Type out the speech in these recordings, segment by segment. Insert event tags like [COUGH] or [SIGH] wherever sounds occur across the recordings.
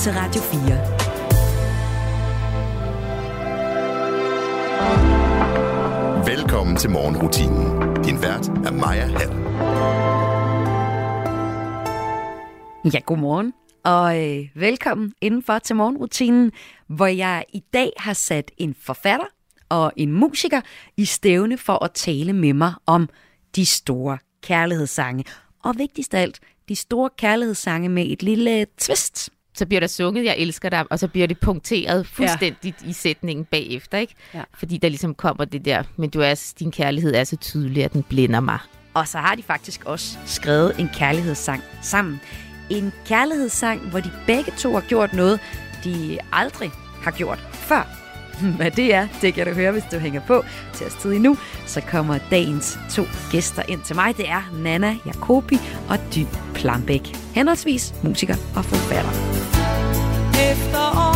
til Radio 4. Velkommen til morgenrutinen. Din vært er Maja Hall. Ja, godmorgen. Og øh, velkommen indenfor til morgenrutinen, hvor jeg i dag har sat en forfatter og en musiker i stævne for at tale med mig om de store kærlighedssange. Og vigtigst af alt, de store kærlighedssange med et lille twist. Så bliver der sunget, jeg elsker dig, og så bliver det punkteret fuldstændigt ja. i sætningen bagefter, ikke? Ja. Fordi der ligesom kommer det der, men du er, din kærlighed er så tydelig, at den blænder mig. Og så har de faktisk også skrevet en kærlighedssang sammen. En kærlighedssang, hvor de begge to har gjort noget, de aldrig har gjort før. [LAUGHS] Hvad det er, det kan du høre, hvis du hænger på til os tid nu. Så kommer dagens to gæster ind til mig. Det er Nana Jacobi og Dyn Plambæk. Henholdsvis musiker og forfatter. Efterår,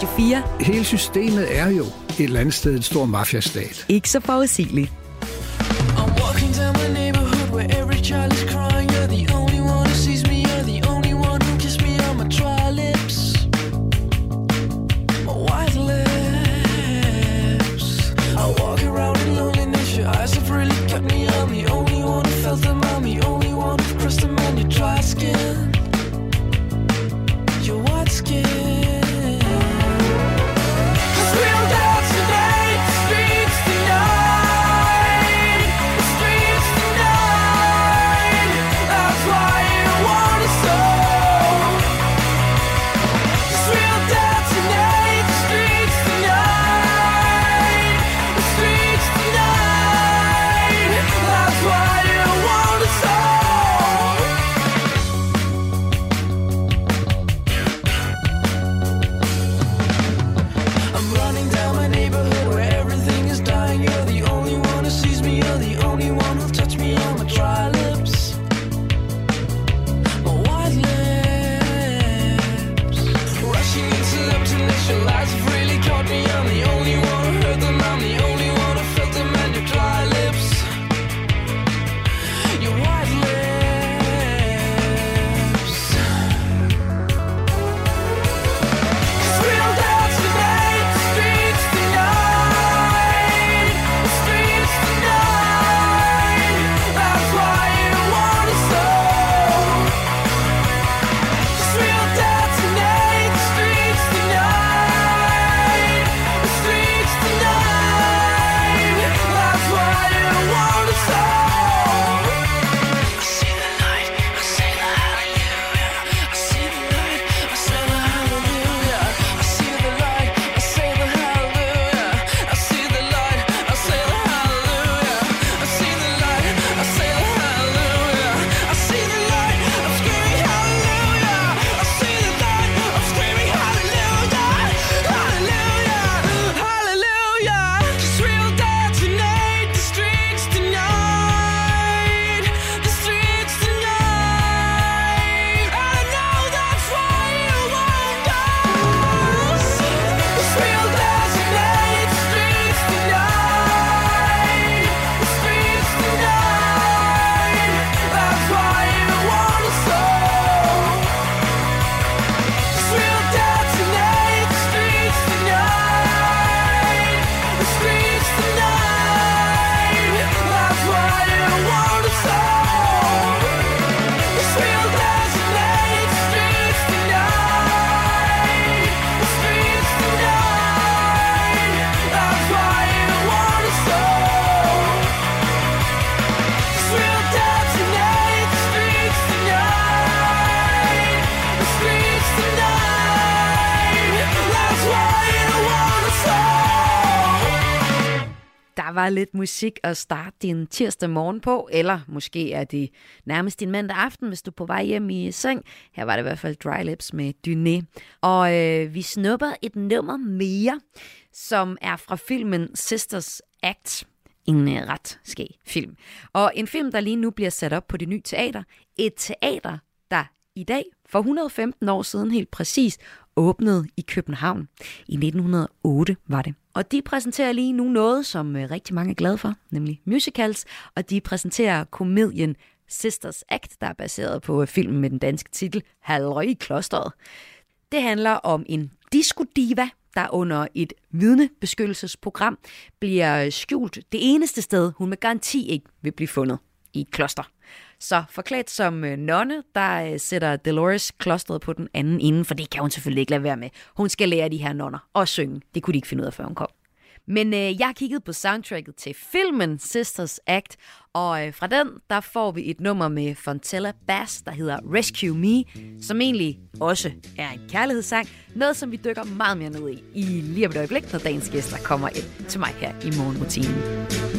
Radio 4. Hele systemet er jo et eller andet sted en stor mafiastat. Ikke så forudsigeligt. I'm walking down my neighborhood where every child is crying. You're the only one who sees me. Var lidt musik at starte din tirsdag morgen på, eller måske er det nærmest din mandag aften, hvis du er på vej hjem i seng. Her var det i hvert fald Dry Lips med Dyné. Og øh, vi snupper et nummer mere, som er fra filmen Sisters Act. En øh, ret skæg film. Og en film, der lige nu bliver sat op på det nye teater. Et teater, der i dag, for 115 år siden helt præcis, åbnede i København. I 1908 var det. Og de præsenterer lige nu noget, som øh, rigtig mange er glade for, nemlig musicals, og de præsenterer komedien Sisters Act, der er baseret på øh, filmen med den danske titel Halløj i klosteret. Det handler om en diskodiva, der under et vidnebeskyttelsesprogram bliver skjult det eneste sted, hun med garanti ikke vil blive fundet i et kloster. Så forklædt som øh, nonne, der øh, sætter Dolores klosteret på den anden inden, for det kan hun selvfølgelig ikke lade være med. Hun skal lære de her nonner og synge. Det kunne de ikke finde ud af, før hun kom. Men øh, jeg kiggede på soundtracket til filmen Sisters Act, og øh, fra den, der får vi et nummer med Fontella Bass, der hedder Rescue Me, som egentlig også er en kærlighedssang. Noget, som vi dykker meget mere ned i i lige om et øjeblik, når dagens gæster kommer ind til mig her i morgenrutinen.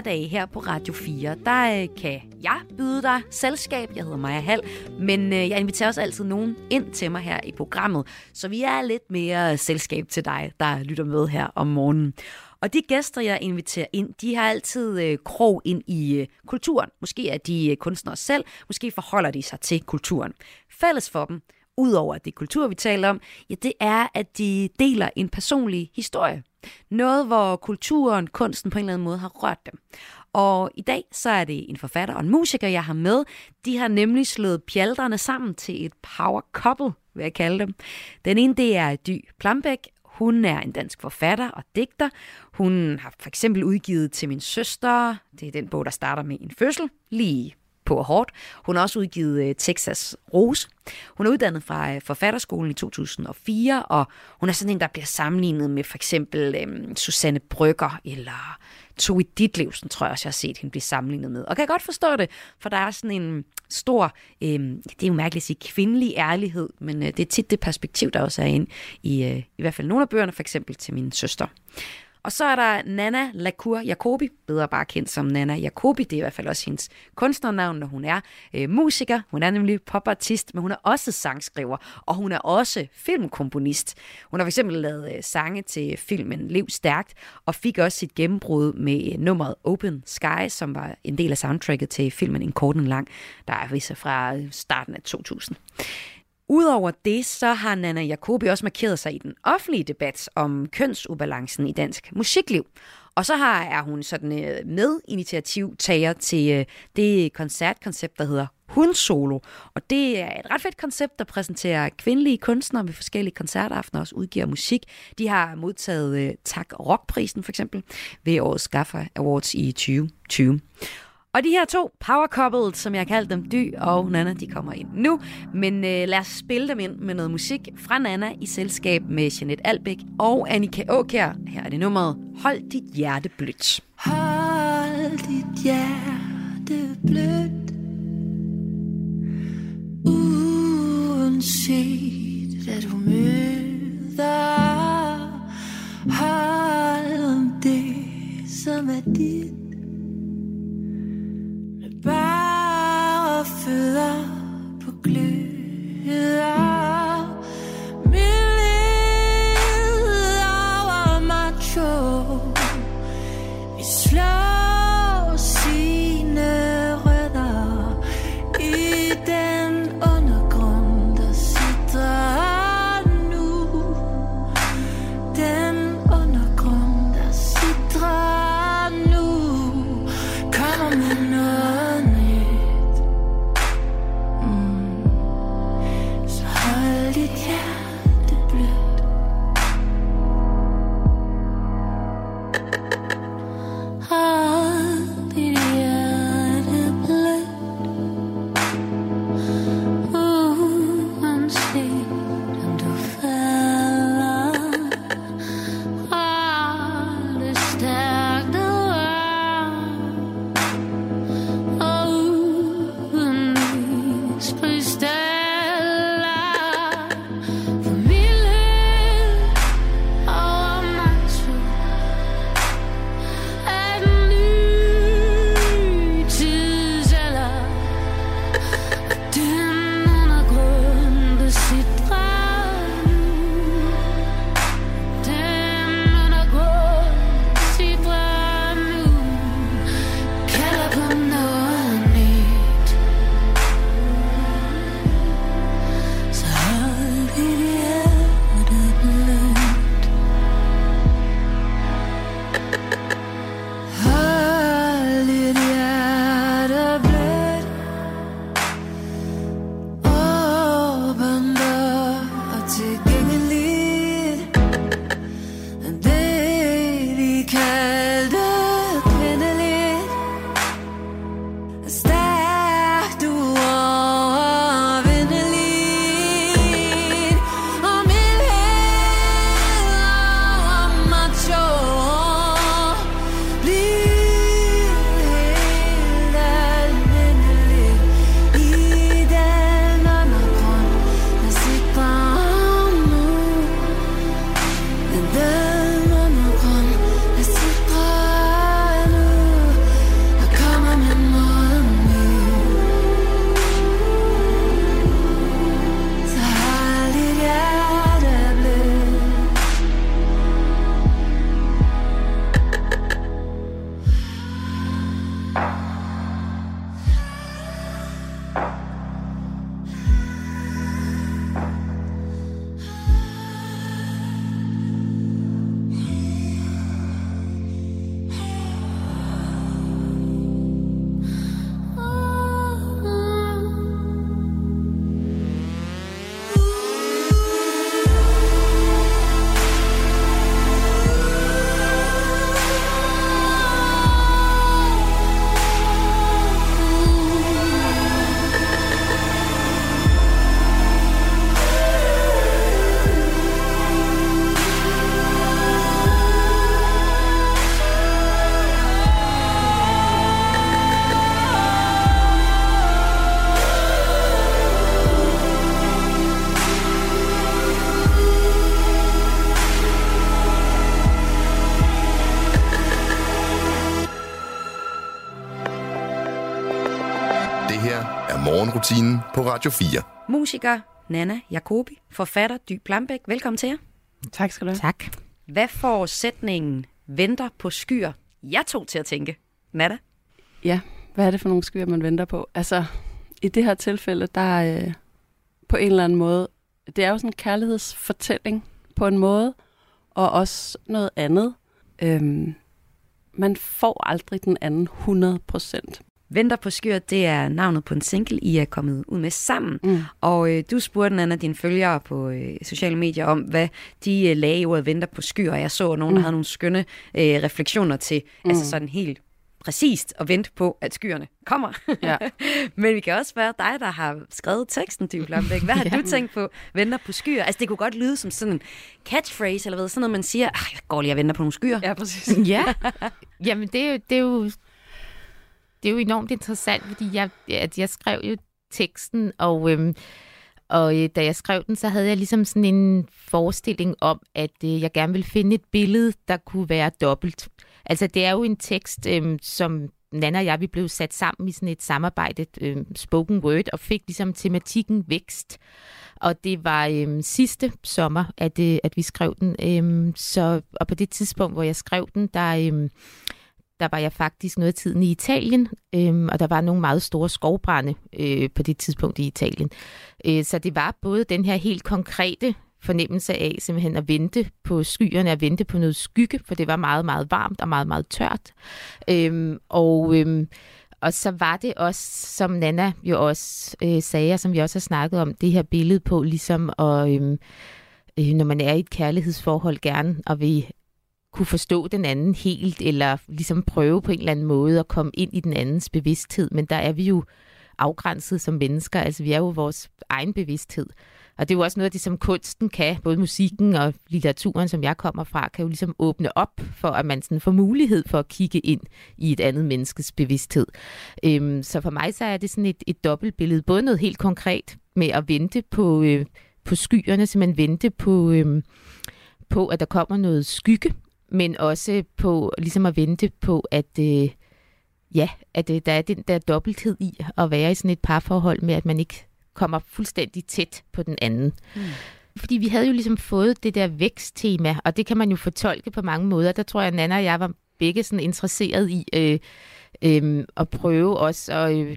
Hverdage her på Radio 4, der øh, kan jeg byde dig selskab. Jeg hedder Maja Hall, men øh, jeg inviterer også altid nogen ind til mig her i programmet, så vi er lidt mere selskab til dig, der lytter med her om morgenen. Og de gæster, jeg inviterer ind, de har altid øh, krog ind i øh, kulturen. Måske er de øh, kunstnere selv, måske forholder de sig til kulturen. Fælles for dem, udover at det kultur, vi taler om, ja, det er, at de deler en personlig historie. Noget, hvor kulturen, kunsten på en eller anden måde har rørt dem. Og i dag så er det en forfatter og en musiker, jeg har med. De har nemlig slået pjalterne sammen til et power couple, vil jeg kalde dem. Den ene, det er Dy Plambæk. Hun er en dansk forfatter og digter. Hun har for eksempel udgivet til min søster. Det er den bog, der starter med en fødsel, lige på hårdt. Hun har også udgivet øh, Texas Rose. Hun er uddannet fra øh, Forfatterskolen i 2004, og hun er sådan en, der bliver sammenlignet med for eksempel øh, Susanne Brygger eller Tove Ditlevsen, tror jeg også, jeg har set hende blive sammenlignet med. Og kan jeg godt forstå det, for der er sådan en stor, øh, det er jo mærkeligt at sige, kvindelig ærlighed, men øh, det er tit det perspektiv, der også er inde i, øh, i hvert fald nogle af bøgerne, for eksempel til min søster. Og så er der Nana Lacour Jacobi, bedre bare kendt som Nana Jacobi. Det er i hvert fald også hendes kunstnernavn, når hun er øh, musiker. Hun er nemlig popartist, men hun er også sangskriver, og hun er også filmkomponist. Hun har fx lavet øh, sange til filmen Lev Stærkt, og fik også sit gennembrud med øh, nummeret Open Sky, som var en del af soundtracket til filmen En kort en lang, der er vist fra øh, starten af 2000. Udover det, så har Nana Jacobi også markeret sig i den offentlige debat om kønsubalancen i dansk musikliv. Og så har, er hun sådan øh, medinitiativtager til øh, det koncertkoncept, der hedder Hun Solo. Og det er et ret fedt koncept, der præsenterer kvindelige kunstnere ved forskellige koncertaftener, også udgiver musik. De har modtaget øh, Tak Rockprisen for eksempel ved årets Gaffa Awards i 2020. Og de her to power coupled, som jeg kalder dem, Dy og Nana, de kommer ind nu. Men øh, lad os spille dem ind med noget musik fra Nana i selskab med Jeanette Albæk og Annika Åkær. Her er det nummeret Hold dit hjerte blødt. Hold hold dit hjerte blødt Uanset hvad du møder Hold om det som er dit bare og fødder på gløder morgenrutinen på Radio 4. Musiker Nana Jacobi, forfatter Dy Plambæk. Velkommen til jer. Tak skal du have. Tak. Hvad får sætningen venter på skyer? Jeg tog til at tænke. Nada? Ja, hvad er det for nogle skyer, man venter på? Altså, i det her tilfælde, der er øh, på en eller anden måde, det er jo sådan en kærlighedsfortælling på en måde, og også noget andet. Øhm, man får aldrig den anden 100 procent. Venter på skyer, det er navnet på en single, I er kommet ud med sammen. Mm. Og øh, du spurgte en af dine følgere på øh, sociale medier om, hvad de øh, lagde i ordet venter på skyer. Og jeg så nogen, mm. der havde nogle skønne øh, refleksioner til, mm. altså sådan helt præcist at vente på, at skyerne kommer. Ja. [LAUGHS] Men vi kan også være dig, der har skrevet teksten, Dy Blombeck. Hvad har [LAUGHS] ja. du tænkt på, venter på skyer? Altså, det kunne godt lyde som sådan en catchphrase, eller hvad, sådan noget, man siger, jeg går lige og venter på nogle skyer. Ja, præcis. [LAUGHS] ja. Jamen, det er jo, det er jo det er jo enormt interessant, fordi jeg, at jeg skrev jo teksten, og, øhm, og øh, da jeg skrev den, så havde jeg ligesom sådan en forestilling om, at øh, jeg gerne ville finde et billede, der kunne være dobbelt. Altså det er jo en tekst, øhm, som Nana og jeg, vi blev sat sammen i sådan et samarbejde, øh, spoken word, og fik ligesom tematikken vækst. Og det var øh, sidste sommer, at, øh, at vi skrev den. Øh, så, og på det tidspunkt, hvor jeg skrev den, der, øh, der var jeg faktisk noget af tiden i Italien, øh, og der var nogle meget store skovbrænde øh, på det tidspunkt i Italien. Øh, så det var både den her helt konkrete fornemmelse af simpelthen at vente på skyerne, at vente på noget skygge, for det var meget, meget varmt og meget, meget tørt. Øhm, og, øhm, og så var det også, som Nana jo også øh, sagde, og som vi også har snakket om, det her billede på ligesom at, øhm, øh, når man er i et kærlighedsforhold gerne, og vil kunne forstå den anden helt, eller ligesom prøve på en eller anden måde at komme ind i den andens bevidsthed. Men der er vi jo afgrænset som mennesker, altså vi er jo vores egen bevidsthed. Og det er jo også noget af det, som kunsten kan, både musikken og litteraturen, som jeg kommer fra, kan jo ligesom åbne op for, at man sådan får mulighed for at kigge ind i et andet menneskes bevidsthed. Øhm, så for mig så er det sådan et, et dobbeltbillede. Både noget helt konkret med at vente på, øh, på skyerne, man vente på, øh, på, at der kommer noget skygge, men også på ligesom at vente på, at... Øh, ja, at øh, der er den der dobbelthed i at være i sådan et parforhold med, at man ikke kommer fuldstændig tæt på den anden. Mm. Fordi vi havde jo ligesom fået det der væksttema, og det kan man jo fortolke på mange måder. Der tror jeg, at Nana og jeg var begge sådan interesseret i øh, øh, at prøve også at, øh,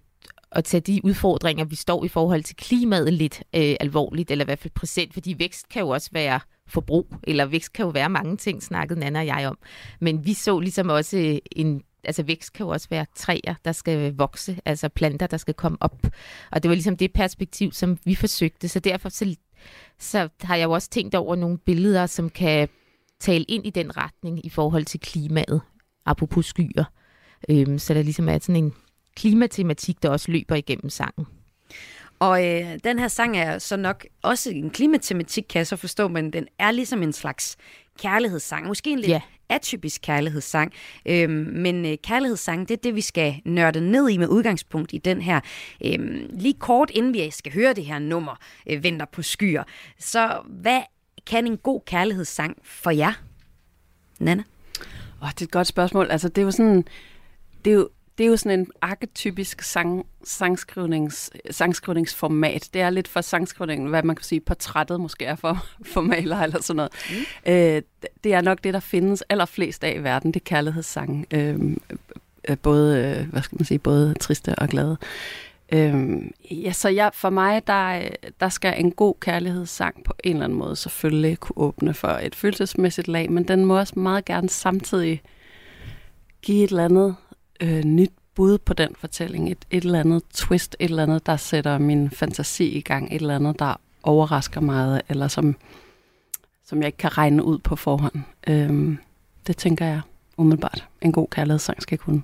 at tage de udfordringer, vi står i forhold til klimaet lidt øh, alvorligt, eller i hvert fald præsent, fordi vækst kan jo også være forbrug, eller vækst kan jo være mange ting, snakkede Nana og jeg om. Men vi så ligesom også øh, en altså vækst kan jo også være træer, der skal vokse, altså planter, der skal komme op. Og det var ligesom det perspektiv, som vi forsøgte. Så derfor så, så har jeg jo også tænkt over nogle billeder, som kan tale ind i den retning i forhold til klimaet, apropos skyer. Øhm, så der ligesom er sådan en klimatematik, der også løber igennem sangen. Og øh, den her sang er så nok også en klimatematik, kan jeg så forstå, men den er ligesom en slags kærlighedssang. Måske en lidt yeah. atypisk kærlighedssang. Øhm, men øh, kærlighedssang, det er det, vi skal nørde ned i med udgangspunkt i den her. Øhm, lige kort inden vi skal høre det her nummer, øh, Venter på skyer. Så hvad kan en god kærlighedssang for jer? Nana? Oh, det er et godt spørgsmål. Altså, det er jo sådan... Det er jo, det er jo sådan en arketypisk sang, sangskrivnings, sangskrivningsformat. Det er lidt for sangskrivningen, hvad man kan sige, portrættet måske er for, [LAUGHS] for maler eller sådan noget. Mm. Øh, det er nok det, der findes allerflest af i verden, det er kærlighedssang. Øh, øh, både, øh, hvad skal man sige, både triste og glade. Øh, ja, så jeg, for mig, der, der skal en god kærlighedssang på en eller anden måde selvfølgelig kunne åbne for et følelsesmæssigt lag, men den må også meget gerne samtidig give et eller andet øh, nyt bud på den fortælling, et, et eller andet twist, et eller andet, der sætter min fantasi i gang, et eller andet, der overrasker mig, eller som, som jeg ikke kan regne ud på forhånd. Øhm, det tænker jeg umiddelbart, en god kærlighedssang skal kunne.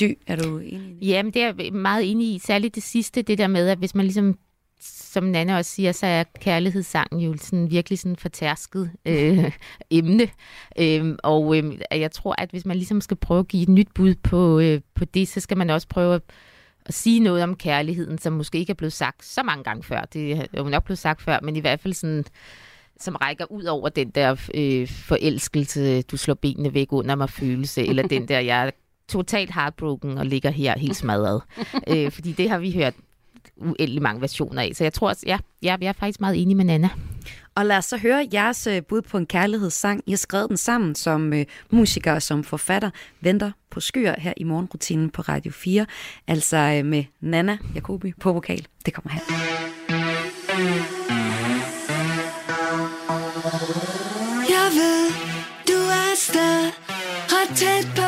Dy, er du enig i? Jamen, det er jeg meget enig i. Særligt det sidste, det der med, at hvis man ligesom som Nanne også siger, så er kærlighedssangen jo sådan virkelig sådan fortærsket øh, [LAUGHS] emne. Øhm, og øh, jeg tror, at hvis man ligesom skal prøve at give et nyt bud på, øh, på det, så skal man også prøve at, at sige noget om kærligheden, som måske ikke er blevet sagt så mange gange før. Det er jo nok blevet sagt før, men i hvert fald sådan som rækker ud over den der øh, forelskelse, du slår benene væk under mig følelse, eller den der, jeg er totalt heartbroken og ligger her helt smadret. [LAUGHS] øh, fordi det har vi hørt uendelig mange versioner af. Så jeg tror også, ja, jeg, jeg er faktisk meget enig med Nana. Og lad os så høre jeres øh, bud på en kærlighedssang. I har skrevet den sammen som øh, musiker og som forfatter. Venter på skyer her i morgenrutinen på Radio 4. Altså øh, med Nana Jacobi på vokal. Det kommer her. Jeg ved, du er sted ret tæt på,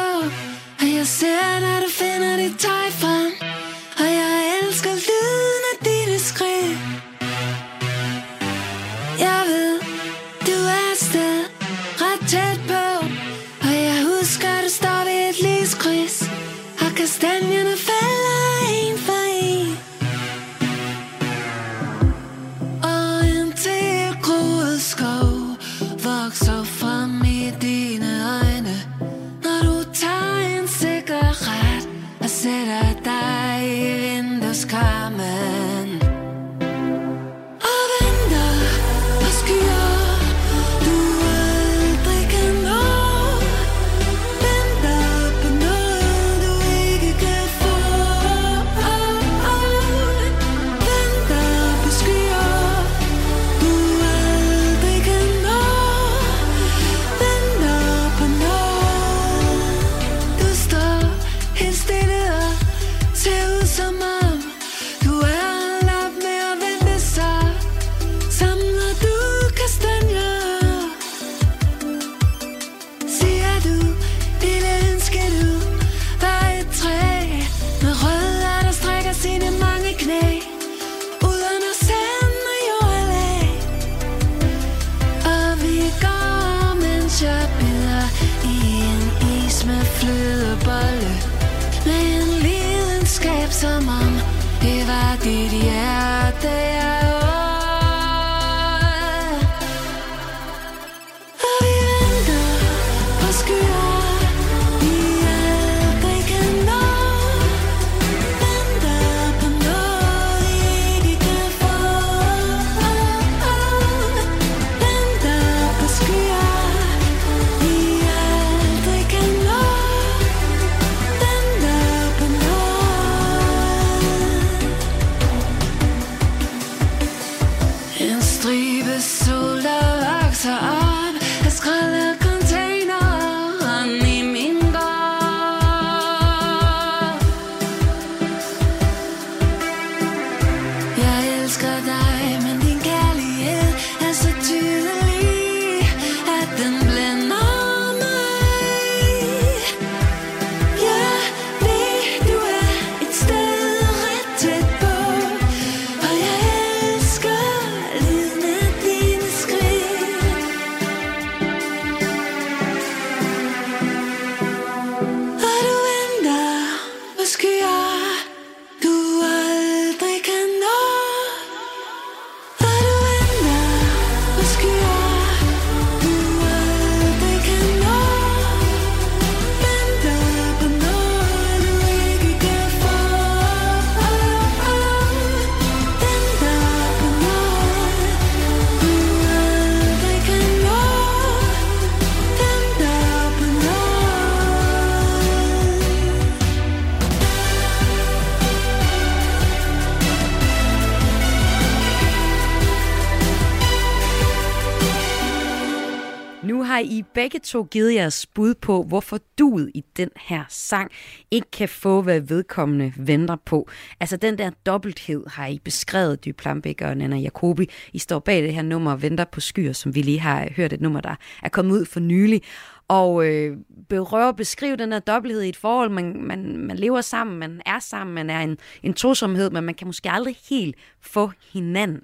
begge to givet jeres bud på, hvorfor duet i den her sang ikke kan få, hvad vedkommende venter på. Altså den der dobbelthed har I beskrevet, Dy Plambæk og Nana Jacobi. I står bag det her nummer og venter på skyer, som vi lige har hørt et nummer, der er kommet ud for nylig. Og øh, berøver beskrive den her dobbelthed i et forhold. Man, man, man lever sammen, man er sammen, man er en, en tosomhed, men man kan måske aldrig helt få hinanden.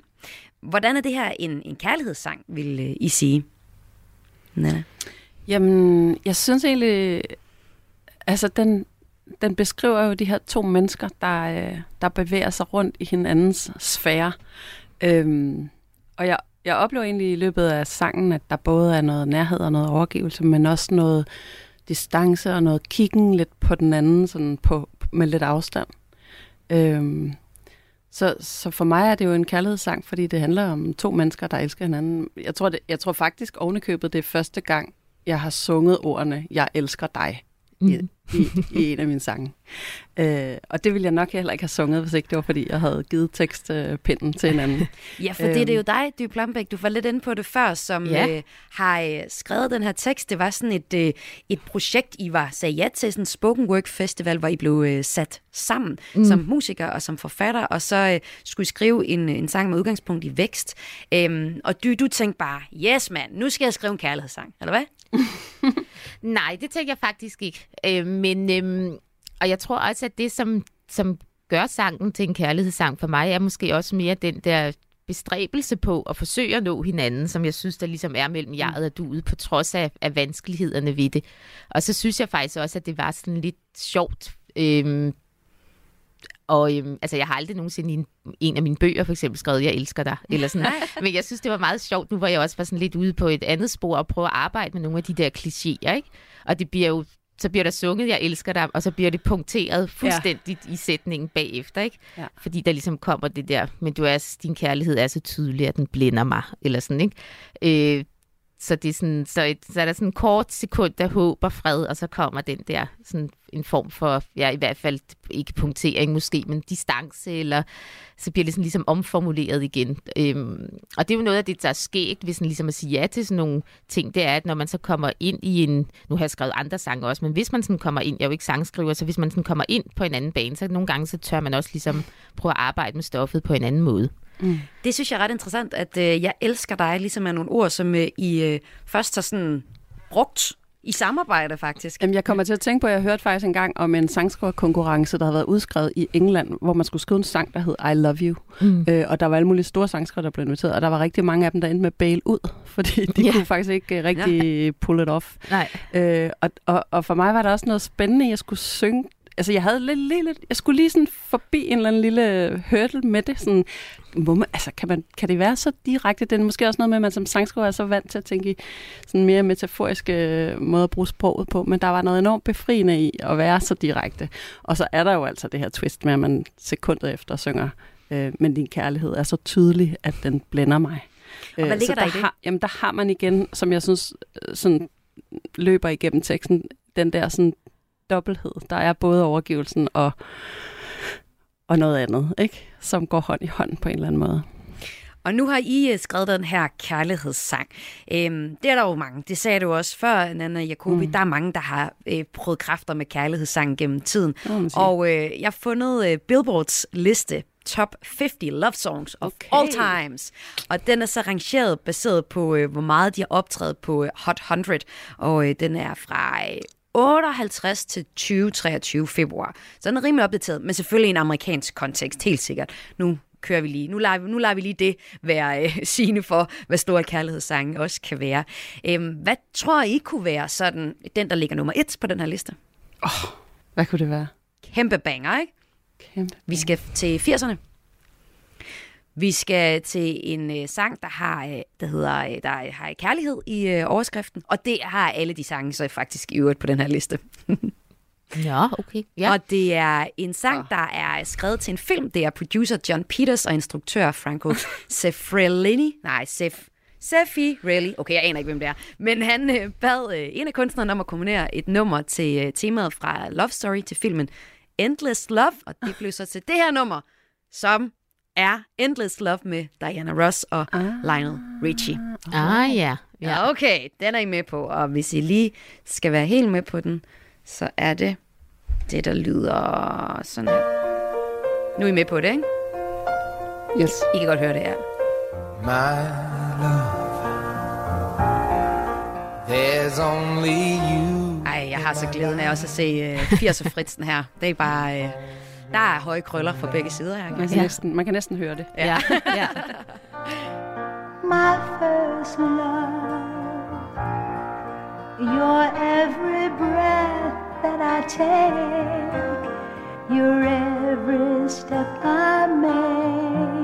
Hvordan er det her en, en kærlighedssang, vil øh, I sige? Nana? Jamen, jeg synes egentlig, altså den, den beskriver jo de her to mennesker, der, øh, der bevæger sig rundt i hinandens sfære. Øhm, og jeg, jeg oplever egentlig i løbet af sangen, at der både er noget nærhed og noget overgivelse, men også noget distance og noget kiggen lidt på den anden, sådan på, med lidt afstand. Øhm, så, så for mig er det jo en kærlighedssang, fordi det handler om to mennesker, der elsker hinanden. Jeg tror, det, jeg tror faktisk ovenikøbet, det er første gang, jeg har sunget ordene, jeg elsker dig, mm. i, i, i en af mine sange. Øh, og det ville jeg nok heller ikke have sunget, hvis ikke det var, fordi jeg havde givet tekstpinden til hinanden. Ja, for det, det er jo dig, Dy Plambæk. Du var lidt inde på det før, som Ja. øh, har øh, skrevet den her tekst. Det var sådan et, øh, et projekt, I var sagde ja til, sådan en spoken word festival, hvor I blev øh, sat sammen mm. som musiker og som forfatter, og så øh, skulle I skrive en, en sang med udgangspunkt i vækst. Øhm, og Dy, du tænkte bare, yes mand, nu skal jeg skrive en kærlighedssang, eller hvad? [LAUGHS] Nej, det tænker jeg faktisk ikke. Øh, men, øhm, og jeg tror også, at det, som, som gør sangen til en kærlighedssang for mig, er måske også mere den der bestræbelse på at forsøge at nå hinanden, som jeg synes, der ligesom er mellem jeget og duet, på trods af, af vanskelighederne ved det. Og så synes jeg faktisk også, at det var sådan lidt sjovt. Øhm, og øhm, altså, jeg har aldrig nogensinde i en, en af mine bøger for eksempel skrevet, jeg elsker dig, eller sådan [LAUGHS] Men jeg synes, det var meget sjovt, nu hvor jeg også var sådan lidt ude på et andet spor og prøve at arbejde med nogle af de der klichéer, ikke? Og det bliver jo så bliver der sunget, jeg elsker dig, og så bliver det punkteret fuldstændigt ja. i sætningen bagefter, ikke? Ja. Fordi der ligesom kommer det der, men du er, din kærlighed er så tydelig, at den blænder mig, eller sådan, ikke? Øh, så, det er sådan, så, et, så er der sådan en kort sekund der håber fred, og så kommer den der sådan en form for, ja i hvert fald ikke punktering måske, men distance, eller så bliver det sådan ligesom omformuleret igen. Øhm, og det er jo noget af det, der er skægt, hvis man ligesom at sige ja til sådan nogle ting, det er, at når man så kommer ind i en, nu har jeg skrevet andre sange også, men hvis man sådan kommer ind, jeg er jo ikke sangskriver, så hvis man sådan kommer ind på en anden bane, så nogle gange så tør man også ligesom prøve at arbejde med stoffet på en anden måde. Mm. Det synes jeg er ret interessant, at øh, jeg elsker dig, ligesom er nogle ord, som øh, I øh, først har sådan brugt i samarbejde, faktisk. Jamen, jeg kommer til at tænke på, at jeg hørte faktisk engang om en sangskriverkonkurrence, der havde været udskrevet i England, hvor man skulle skrive en sang, der hed I Love You. Mm. Øh, og der var alle mulige store sangskrivere, der blev inviteret, og der var rigtig mange af dem, der endte med bail ud, [LAUGHS] fordi de yeah. kunne faktisk ikke uh, rigtig pull it off. Nej. Øh, og, og, og for mig var der også noget spændende, jeg skulle synge altså jeg havde lidt, lidt, lidt, jeg skulle lige sådan forbi en eller anden lille hurdle med det. Sådan, må man, altså, kan, man, kan det være så direkte? Det er måske også noget med, at man som sangskriver er så vant til at tænke i sådan mere metaforiske måder at bruge sproget på, men der var noget enormt befriende i at være så direkte. Og så er der jo altså det her twist med, at man sekundet efter synger, øh, men din kærlighed er så tydelig, at den blænder mig. Og hvad ligger der, der i det? Har, jamen, der har man igen, som jeg synes øh, sådan, løber igennem teksten, den der sådan dobbelthed. Der er både overgivelsen og, og noget andet, ikke? som går hånd i hånd på en eller anden måde. Og nu har I øh, skrevet den her kærlighedssang. Øhm, det er der jo mange. Det sagde du også før, Nana Jacobi. Mm. Der er mange, der har øh, prøvet kræfter med kærlighedssang gennem tiden. Og øh, jeg har fundet øh, Billboards liste Top 50 Love Songs of okay. All Times. Og den er så rangeret baseret på, øh, hvor meget de har optrædet på øh, Hot 100. Og øh, den er fra øh, 58 til 2023 februar. Så den er rimelig opdateret, men selvfølgelig i en amerikansk kontekst, helt sikkert. Nu kører vi lige. Nu lader vi, nu lader vi lige det være øh, [LAUGHS] sigende for, hvad store kærlighedssange også kan være. Øhm, hvad tror I kunne være sådan, den, der ligger nummer et på den her liste? Oh, hvad kunne det være? Kæmpe banger, ikke? Kæmpe Vi skal til 80'erne. Vi skal til en øh, sang, der har, øh, der hedder, øh, der har kærlighed i øh, overskriften, og det har alle de sange så faktisk i øvrigt på den her liste. [LAUGHS] ja, okay. Ja. Og det er en sang, oh. der er skrevet til en film. Det er producer John Peters og instruktør Franco Sefrelini. Nej, Sef, Sefi Really. Okay, jeg aner ikke, hvem det er. Men han øh, bad øh, en af kunstnerne om at kombinere et nummer til øh, temaet fra Love Story til filmen Endless Love, og det blev så til det her nummer, som er Endless Love med Diana Ross og ah. Lionel Richie. Ah ja. ja. Okay, den er I med på, og hvis I lige skal være helt med på den, så er det det, der lyder sådan her. Nu er I med på det, ikke? Yes. I kan godt høre det her. My love, there's only you. Ej, jeg har så glæden af også at se uh, 80'er Fritzen her. Det er bare... Uh, der er høje krøller fra begge sider her. Man kan, ja. næsten, man kan næsten høre det. Ja. [LAUGHS] ja. My first love, your every breath that I take, your every step I make.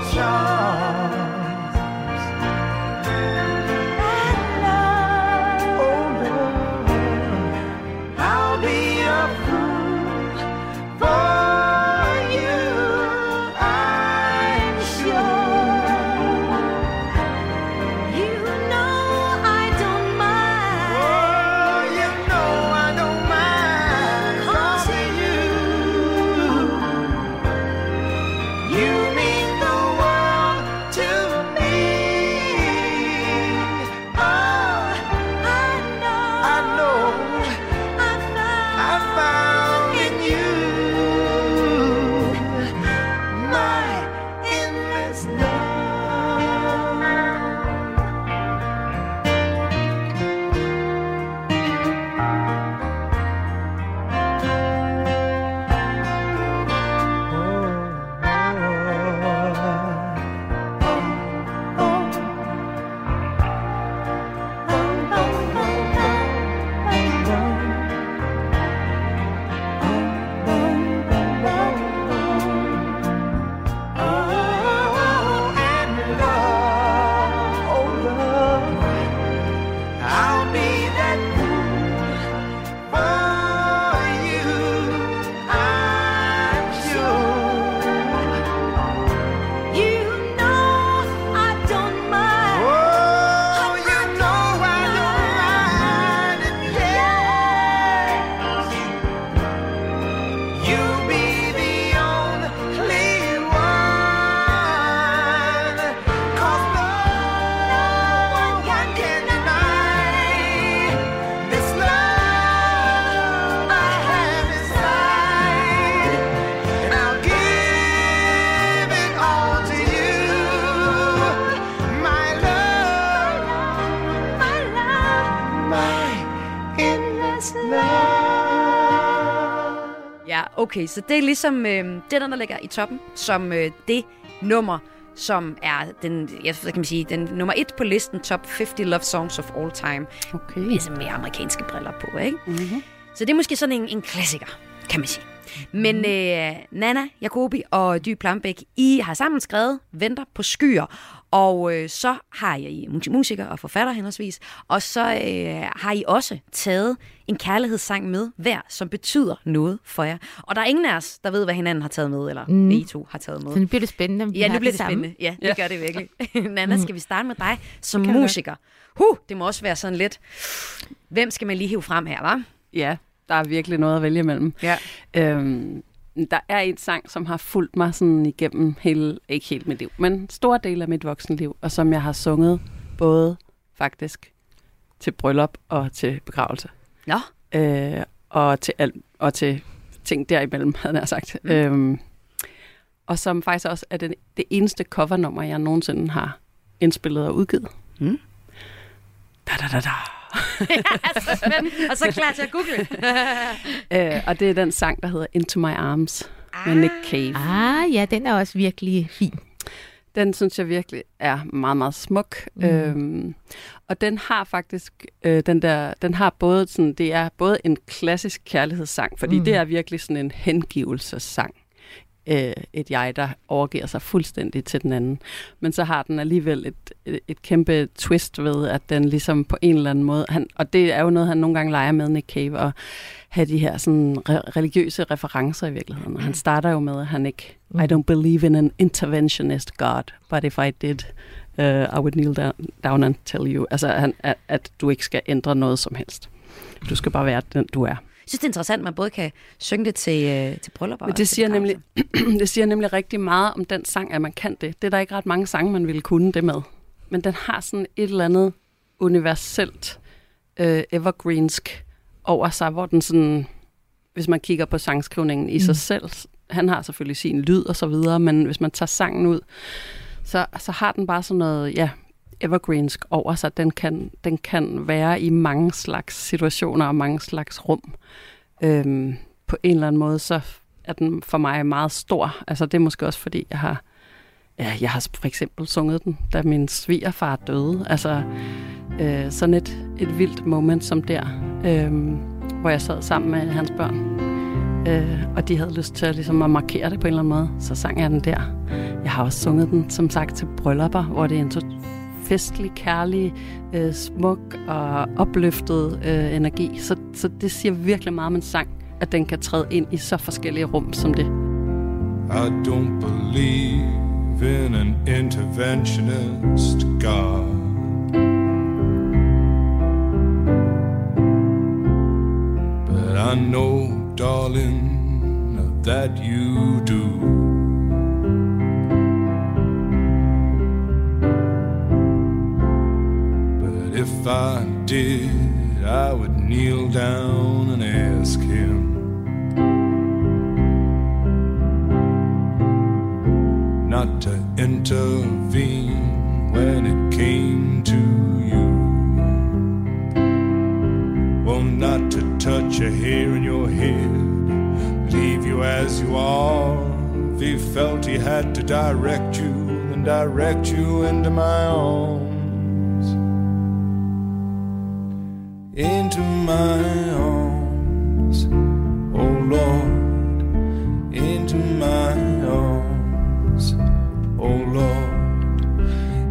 okay, så det er ligesom øh, det, er der ligger i toppen, som øh, det nummer, som er den, jeg kan man sige, den nummer et på listen, top 50 love songs of all time. Okay. Ligesom med amerikanske briller på, ikke? Mm-hmm. Så det er måske sådan en, en klassiker, kan man sige. Men øh, Nana, Jacobi og Dy Plambæk, I har sammen skrevet Venter på skyer, og øh, så har I musiker og forfatter henholdsvis, og så øh, har I også taget en kærlighedssang med hver, som betyder noget for jer. Og der er ingen af os, der ved, hvad hinanden har taget med, eller mm. hvad I to har taget med. Så nu bliver det spændende, om vi Ja, har nu bliver det spændende. Ja, det Ja. gør det virkelig. [LAUGHS] [LAUGHS] Nana, skal vi starte med dig som musiker? Huh, det må også være sådan lidt... Hvem skal man lige hive frem her, var? Ja, der er virkelig noget at vælge imellem. Ja. Øhm, der er en sang, som har fulgt mig sådan igennem hele, ikke helt mit liv, men store dele af mit voksenliv, og som jeg har sunget både faktisk til bryllup og til begravelse. Nå. Øh, og, til alt, og til ting derimellem, [LAUGHS] havde jeg sagt. Mm. Øhm, og som faktisk også er det, det eneste covernummer, jeg nogensinde har indspillet og udgivet. Mm. Da, da, da, da. [LAUGHS] så spændende. Og så klar til at google. [LAUGHS] Øh, og det er den sang, der hedder Into My Arms med Nick Cave. Ah, ja, den er også virkelig fin. Den synes jeg virkelig er meget, meget smuk. Mm. Øhm, og den har faktisk, øh, den der, den har både sådan, det er både en klassisk kærlighedssang, fordi mm. det er virkelig sådan en hengivelsessang. Øh, et jeg, der overgiver sig fuldstændig til den anden. Men så har den alligevel et, et, et kæmpe twist ved, at den ligesom på en eller anden måde, han, og det er jo noget, han nogle gange leger med, Nick Cave, og have de her sådan re- religiøse referencer i virkeligheden. Og han starter jo med, at han ikke, I don't believe in an interventionist God, but if I did, uh, I would kneel down, down and tell you, altså han, at, at du ikke skal ændre noget som helst. Du skal bare være den, du er. Jeg synes, det er interessant, at man både kan synge det til, øh, til bryllupper Men og det til siger, nemlig, [CLEARS THROAT] det siger nemlig rigtig meget om den sang, at man kan det. Det er der ikke ret mange sange, man ville kunne det med. Men den har sådan et eller andet universelt øh, evergreensk over sig, hvor den sådan, hvis man kigger på sangskrivningen i mm. sig selv, han har selvfølgelig sin lyd og så videre, men hvis man tager sangen ud, så, så har den bare sådan noget, ja, evergreensk over sig. Den kan, den kan være i mange slags situationer og mange slags rum. Øhm, på en eller anden måde, så er den for mig meget stor. Altså det er måske også fordi, jeg har, ja, jeg har for eksempel sunget den, da min svigerfar døde. Altså øh, sådan et, et vildt moment som der, øh, hvor jeg sad sammen med hans børn. Øh, og de havde lyst til at, ligesom, at markere det på en eller anden måde. Så sang jeg den der. Jeg har også sunget den, som sagt, til bryllupper, hvor det er en så festlig, kærlig, øh, smuk og opløftet øh, energi. Så, så det siger virkelig meget om en sang, at den kan træde ind i så forskellige rum som det. I don't believe in an interventionist God. But I know, darling, that you do. If I did, I would kneel down and ask him. not to intervene when it came to you. Well, not to touch a hair in your head, leave you as you are. If he felt he had to direct you, then direct you into my arms. Into my arms, oh Lord, into my arms oh Lord,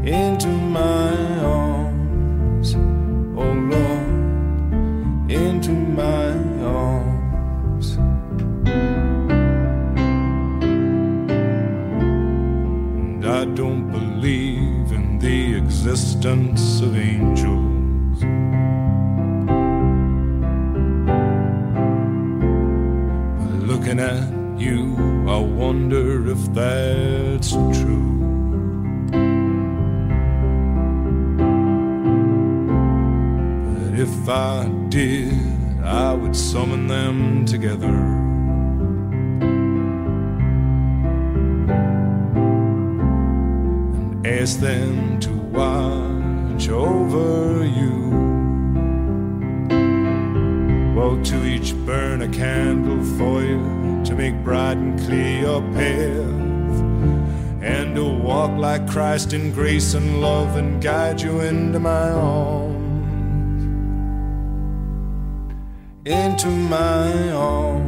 into my arms, oh Lord, into my arms. And I don't believe in the existence of angels. Christ in grace and love and guide you into my arms. Into my arms,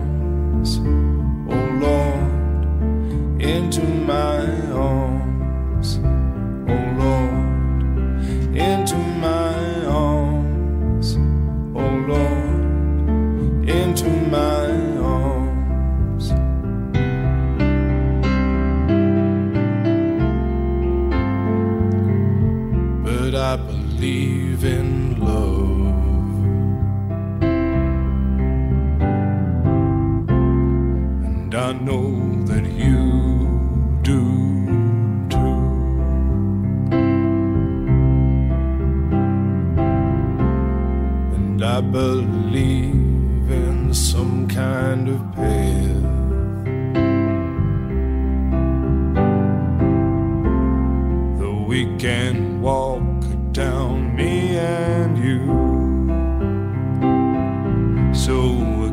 I believe in some kind of path. Though we can walk down, me and you. So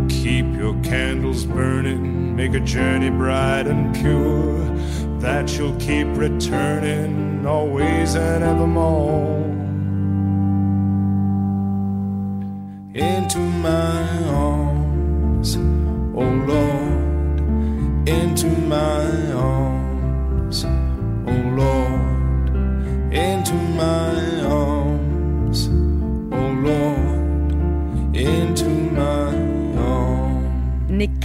keep your candles burning, make a journey bright and pure, that you'll keep returning always and evermore.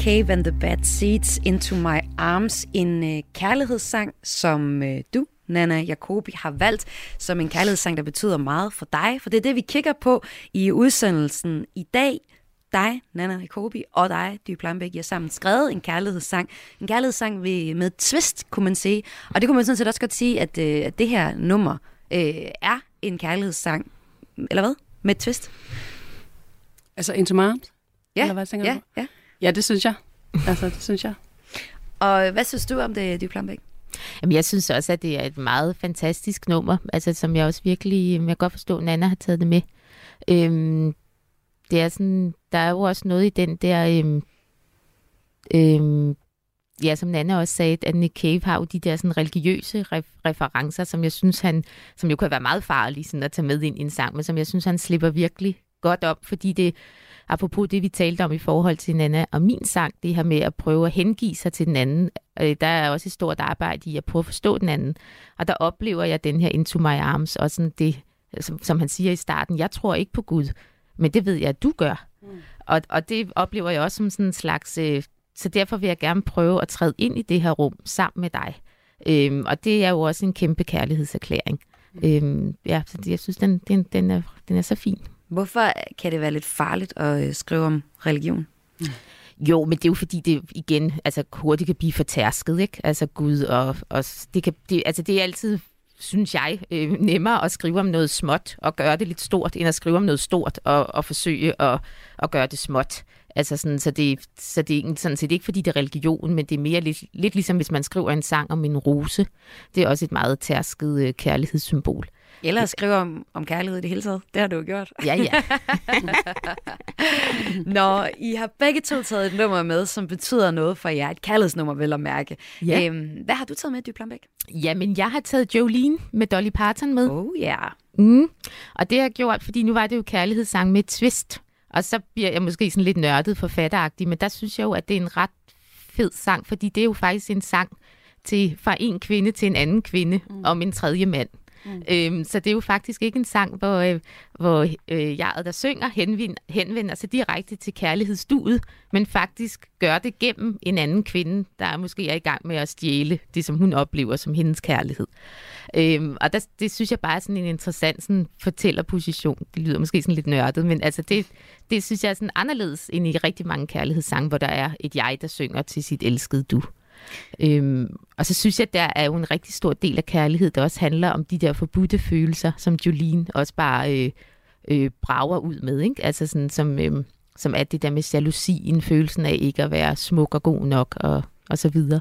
Cave and the Bad Seeds, Into My Arms, en øh, kærlighedssang, som øh, du, Nana Jacobi, har valgt som en kærlighedssang, der betyder meget for dig. For det er det, vi kigger på i udsendelsen i dag. Dig, Nana Jacobi, og dig, Dy Plambæk, I har sammen skrevet en kærlighedssang. En kærlighedssang ved, med twist, kunne man sige. Og det kunne man sådan set også godt sige, at, øh, at det her nummer øh, er en kærlighedssang. Eller hvad? Med et twist. Altså Into My Arms? Ja, Eller hvad tænker ja, du? ja. Ja, det synes jeg. Altså, det synes jeg. Og hvad synes du om det, Dy Plambæk? Jamen, jeg synes også, at det er et meget fantastisk nummer, altså som jeg også virkelig, jeg kan godt forstå, at Nana har taget det med. Øhm, det er sådan, der er jo også noget i den der, øhm, øhm, ja, som Nana også sagde, at Nick Cave har jo de der sådan religiøse ref- referencer, som jeg synes, han, som jo kan være meget farlige sådan at tage med ind i en sang, men som jeg synes, han slipper virkelig godt op, fordi det, apropos det, vi talte om i forhold til Nana og min sang, det her med at prøve at hengive sig til den anden, øh, der er også et stort arbejde i at prøve at forstå den anden, og der oplever jeg den her Into My Arms, og sådan det, som, som han siger i starten, jeg tror ikke på Gud, men det ved jeg, at du gør. Mm. Og, og det oplever jeg også som sådan en slags... Øh, så derfor vil jeg gerne prøve at træde ind i det her rum sammen med dig. Øhm, og det er jo også en kæmpe kærlighedserklæring. Mm. Øhm, ja, så jeg synes, den, den, den, er, den er så fin. Hvorfor kan det være lidt farligt at øh, skrive om religion? Jo, men det er jo fordi, det igen altså, hurtigt kan blive fortærsket, ikke? Altså Gud, og, og det, kan, det, altså, det er altid synes jeg, øh, nemmere at skrive om noget småt og gøre det lidt stort, end at skrive om noget stort og, og forsøge at, at gøre det småt. Altså sådan, så det, så det er sådan set ikke, fordi det er religion, men det er mere lidt, lidt ligesom, hvis man skriver en sang om en rose. Det er også et meget tærsket øh, kærlighedssymbol. Eller at skrive om, om kærlighed i det hele taget. Det har du jo gjort. Ja, ja. [LAUGHS] Nå, I har begge to taget et nummer med, som betyder noget for jer. Et kærlighedsnummer, vel at mærke. Ja. Øhm, hvad har du taget med, Dy Plambæk? Jamen, jeg har taget Jolene med Dolly Parton med. Oh ja. Yeah. Mm. Og det har jeg gjort, fordi nu var det jo kærlighedssang med twist. Og så bliver jeg måske sådan lidt nørdet forfatteragtig, men der synes jeg jo, at det er en ret fed sang, fordi det er jo faktisk en sang til, fra en kvinde til en anden kvinde mm. om en tredje mand. Mm. Øhm, så det er jo faktisk ikke en sang, hvor, øh, hvor øh, jeg, der synger, henvender, henvender sig direkte til kærlighedsduet, men faktisk gør det gennem en anden kvinde, der måske er i gang med at stjæle det, som hun oplever som hendes kærlighed. Øhm, og der, det synes jeg bare er sådan en interessant sådan, fortællerposition. Det lyder måske sådan lidt nørdet, men altså det, det synes jeg er sådan anderledes end i rigtig mange kærlighedssange, hvor der er et jeg, der synger til sit elskede du. Øhm, og så synes jeg, at der er jo en rigtig stor del af kærlighed, der også handler om de der forbudte følelser, som Jolene også bare øh, øh, brager ud med, ikke? Altså sådan, som, øh, som er det der med jalousien, følelsen af ikke at være smuk og god nok, og, og så videre.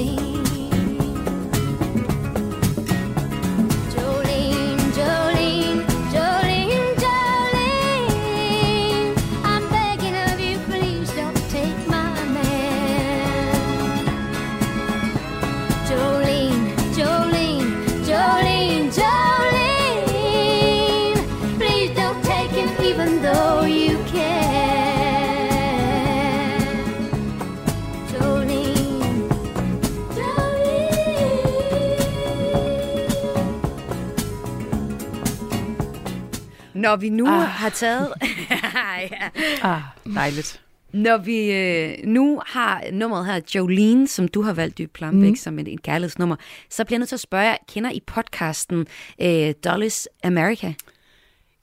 Når vi nu ah. har taget... [LAUGHS] ja. Ah, dejligt. Når vi øh, nu har nummeret her, Jolene, som du har valgt, Dyb Plambæk, mm. som et, et kærlighedsnummer, så bliver jeg nødt til at spørge kender I podcasten øh, Dolly's America?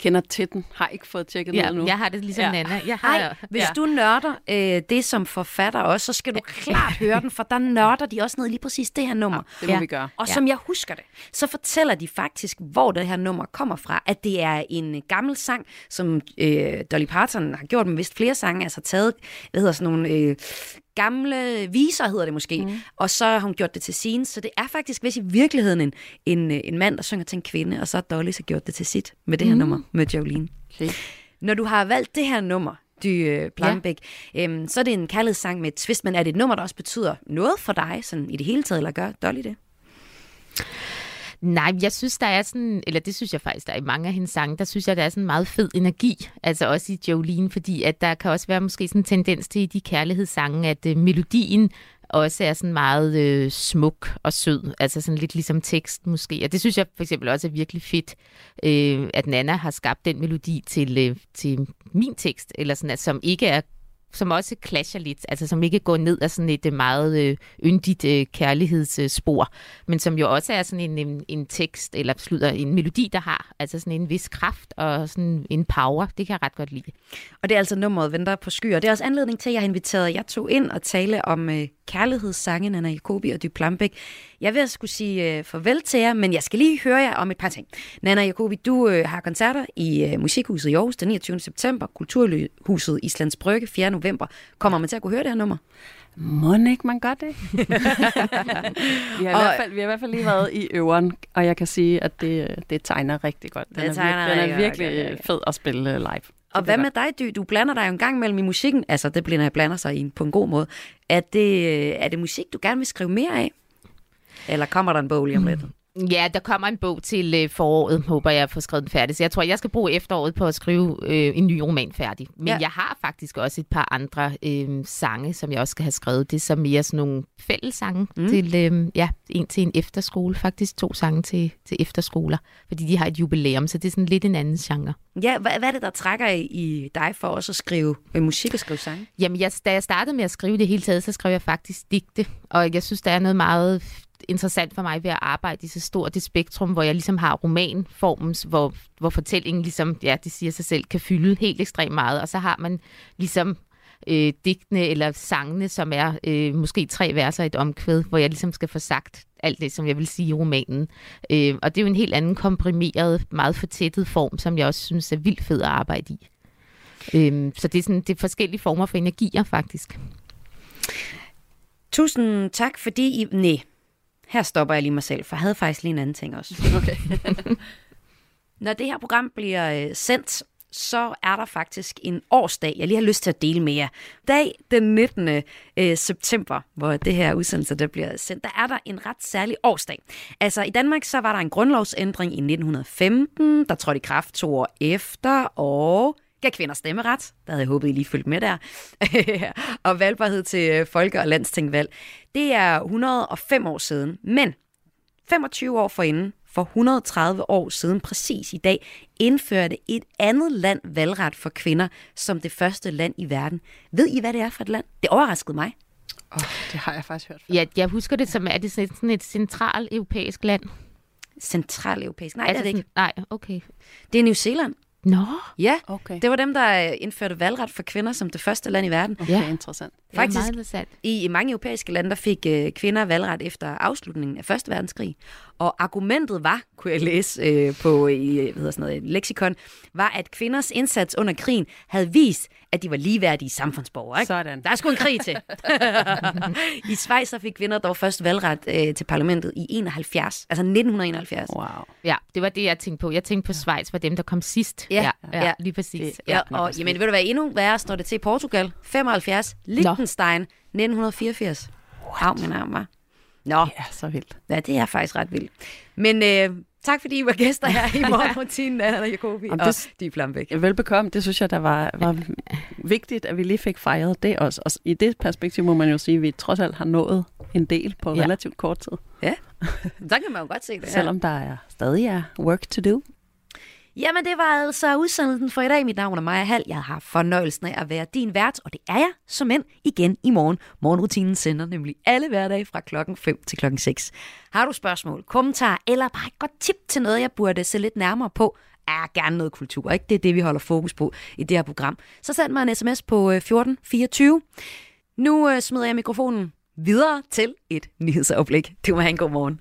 Kender til den. Har ikke fået tjekket Ja, noget nu. jeg har det ligesom Ja. Nana. Jeg har, Ej, hvis du nørder øh, det som forfatter også, så skal du klart [LAUGHS] høre den, for der nørder de også ned lige præcis det her nummer. det må vi gøre. Og Ja. som jeg husker det, så fortæller de faktisk, hvor det her nummer kommer fra. At det er en gammel sang, som øh, Dolly Parton har gjort med vist flere sange, altså taget, hvad hedder sådan nogle... Øh, gamle viser, hedder det måske. Mm. Og så har hun gjort det til sin. Så det er faktisk hvis i virkeligheden en, en, en mand, der synger til en kvinde, og så har Dolly så gjort det til sit med det her Mm. nummer med Jolene. Okay. Når du har valgt det her nummer, Dy øh, Plambæk, ja. øhm, så er det en kærlighedssang med et twist, men er det et nummer, der også betyder noget for dig, sådan i det hele taget, eller gør Dolly det? Nej, jeg synes, der er sådan, eller det synes jeg faktisk, der er i mange af hendes sange, der synes jeg, der er sådan en meget fed energi, altså også i Jolene, fordi at der kan også være måske sådan en tendens til i de kærlighedssange, at øh, melodien også er sådan meget øh, smuk og sød, altså sådan lidt ligesom tekst måske. Og det synes jeg for eksempel også er virkelig fedt, øh, at Nana har skabt den melodi til, øh, til min tekst, eller sådan, at, som ikke er som også clasher lidt, altså som ikke går ned af sådan et øh, meget øh, yndigt øh, kærlighedsspor, men som jo også er sådan en, en, en tekst, eller slutter en melodi, der har altså sådan en vis kraft og sådan en power. Det kan jeg ret godt lide. Og det er altså nummeret Venter på skyer. Det er også anledning til, at jeg har inviteret jer to ind og tale om øh, kærlighedssangen, Anna Jacobi og Dy Plambæk. Jeg vil skulle sige øh, farvel til jer, men jeg skal lige høre jer om et par ting. Nana Jacobi, du øh, har koncerter i øh, Musikhuset i Aarhus den 29. september, Kulturhuset Islands Brygge 4 november. Kommer man til at kunne høre det her nummer? Må ikke man gør det? [LAUGHS] vi, har i Og- hvert fald, vi har i hvert fald lige været i øveren, og jeg kan sige, at det, det tegner rigtig godt. Den Det er, tegner vir- den er virkelig ja, ja, ja. fed at spille live. Og hvad med dig, Dy? Du blander dig jo en gang mellem i musikken. Altså, det bliver, når jeg blander sig i på en god måde. Er det, er det musik, du gerne vil skrive mere af? Eller kommer der en bog lige om lidt? Ja, der kommer en bog til øh, foråret, håber jeg får skrevet den færdig. Så jeg tror, jeg skal bruge efteråret på at skrive øh, en ny roman færdig. Men Ja. jeg har faktisk også et par andre øh, sange, som jeg også skal have skrevet. Det er så mere sådan nogle fællessange Mm. til, øh, ja, en til en efterskole. Faktisk to sange til, til efterskoler, fordi de har et jubilæum, så det er sådan lidt en anden genre. Ja, hvad, hvad er det, der trækker i, i dig for også at skrive øh, musik og skrive sange? Jamen, jeg, da jeg startede med at skrive det hele taget, så skrev jeg faktisk digte. Og jeg synes, der er noget meget interessant for mig ved at arbejde i så stort et spektrum, hvor jeg ligesom har romanformens, hvor, hvor fortællingen ligesom, ja, det siger sig selv, kan fylde helt ekstremt meget. Og så har man ligesom øh, digtene eller sangene, som er øh, måske tre verser i et omkvæd, hvor jeg ligesom skal få sagt alt det, som jeg vil sige i romanen. Øh, og det er jo en helt anden komprimeret, meget fortættet form, som jeg også synes er vildt fed at arbejde i. Øh, så det er, sådan, det er forskellige former for energier, faktisk. Tusind tak, fordi I... Nej, her stopper jeg lige mig selv, for jeg havde faktisk lige en anden ting også. [LAUGHS] Okay. [LAUGHS] Når det her program bliver øh, sendt, så er der faktisk en årsdag, jeg lige har lyst til at dele med jer. Dag den 19. Øh, september, hvor det her udsendelse der bliver sendt, der er der en ret særlig årsdag. Altså i Danmark så var der en grundlovsændring i 1915, der trådte i kraft to år efter, og gav kvinder stemmeret. Der havde jeg håbet, I lige fulgte med der. [LAUGHS] og valgbarhed til øh, folke- og landstingvalg. Det er 105 år siden, men 25 år forinden, for 130 år siden præcis i dag, indførte et andet land valgret for kvinder som det første land i verden. Ved I, hvad det er for et land? Det overraskede mig. Oh, det har jeg faktisk hørt. Ja, jeg husker det som, er det sådan et, sådan et central europæisk land? Central europæisk? Nej, altså det er det ikke. Nej, okay. Det er New Zealand. Nå. Ja, okay. det var dem, der indførte valgret for kvinder som det første land i verden. Okay, ja. interessant. Faktisk, meget interessant. i, i mange europæiske lande, der fik øh, kvinder valgret efter afslutningen af Første Verdenskrig. Og argumentet var, kunne jeg læse øh, på i, hvad hedder sådan noget, et leksikon, var, at kvinders indsats under krigen havde vist, at de var ligeværdige samfundsborgere. Ikke? Sådan. Der er sgu en krig til. [LAUGHS] I Schweiz så fik kvinder dog først valgret øh, til parlamentet i 71, altså 1971. Wow. Ja, det var det, jeg tænkte på. Jeg tænkte på Schweiz var dem, der kom sidst. Ja, ja, ja. lige præcis. Ja, ja og jamen, vil du være endnu værre, står det til Portugal, 75, Liechtenstein, 1984. Wow. Au, min arm, var. Nå, Ja, så vildt. ja, det er faktisk ret vildt. Men øh, tak fordi I var gæster her i [LAUGHS] morgenrutinen, Anna og Jacobi Jamen, og det- Stig Flambæk. Velbekomme. Det synes jeg, der var, var vigtigt, at vi lige fik fejret det også. Og i det perspektiv må man jo sige, at vi trods alt har nået en del på Ja. relativt kort tid. Ja, [LAUGHS] så kan man jo godt se det. Selvom der er stadig er work to do. Jamen, det var altså udsendelsen for i dag. Mit navn er Maja Hall. Jeg har fornøjelsen af at være din vært, og det er jeg som end igen i morgen. Morgenrutinen sender nemlig alle hverdage fra klokken 5 til klokken 6. Har du spørgsmål, kommentarer eller bare et godt tip til noget, jeg burde se lidt nærmere på, er gerne noget kultur, ikke? Det er det, vi holder fokus på i det her program. Så send mig en sms på øh, 1424. Nu øh, smider jeg mikrofonen videre til et nyhedsoplæg. Du må have en god morgen.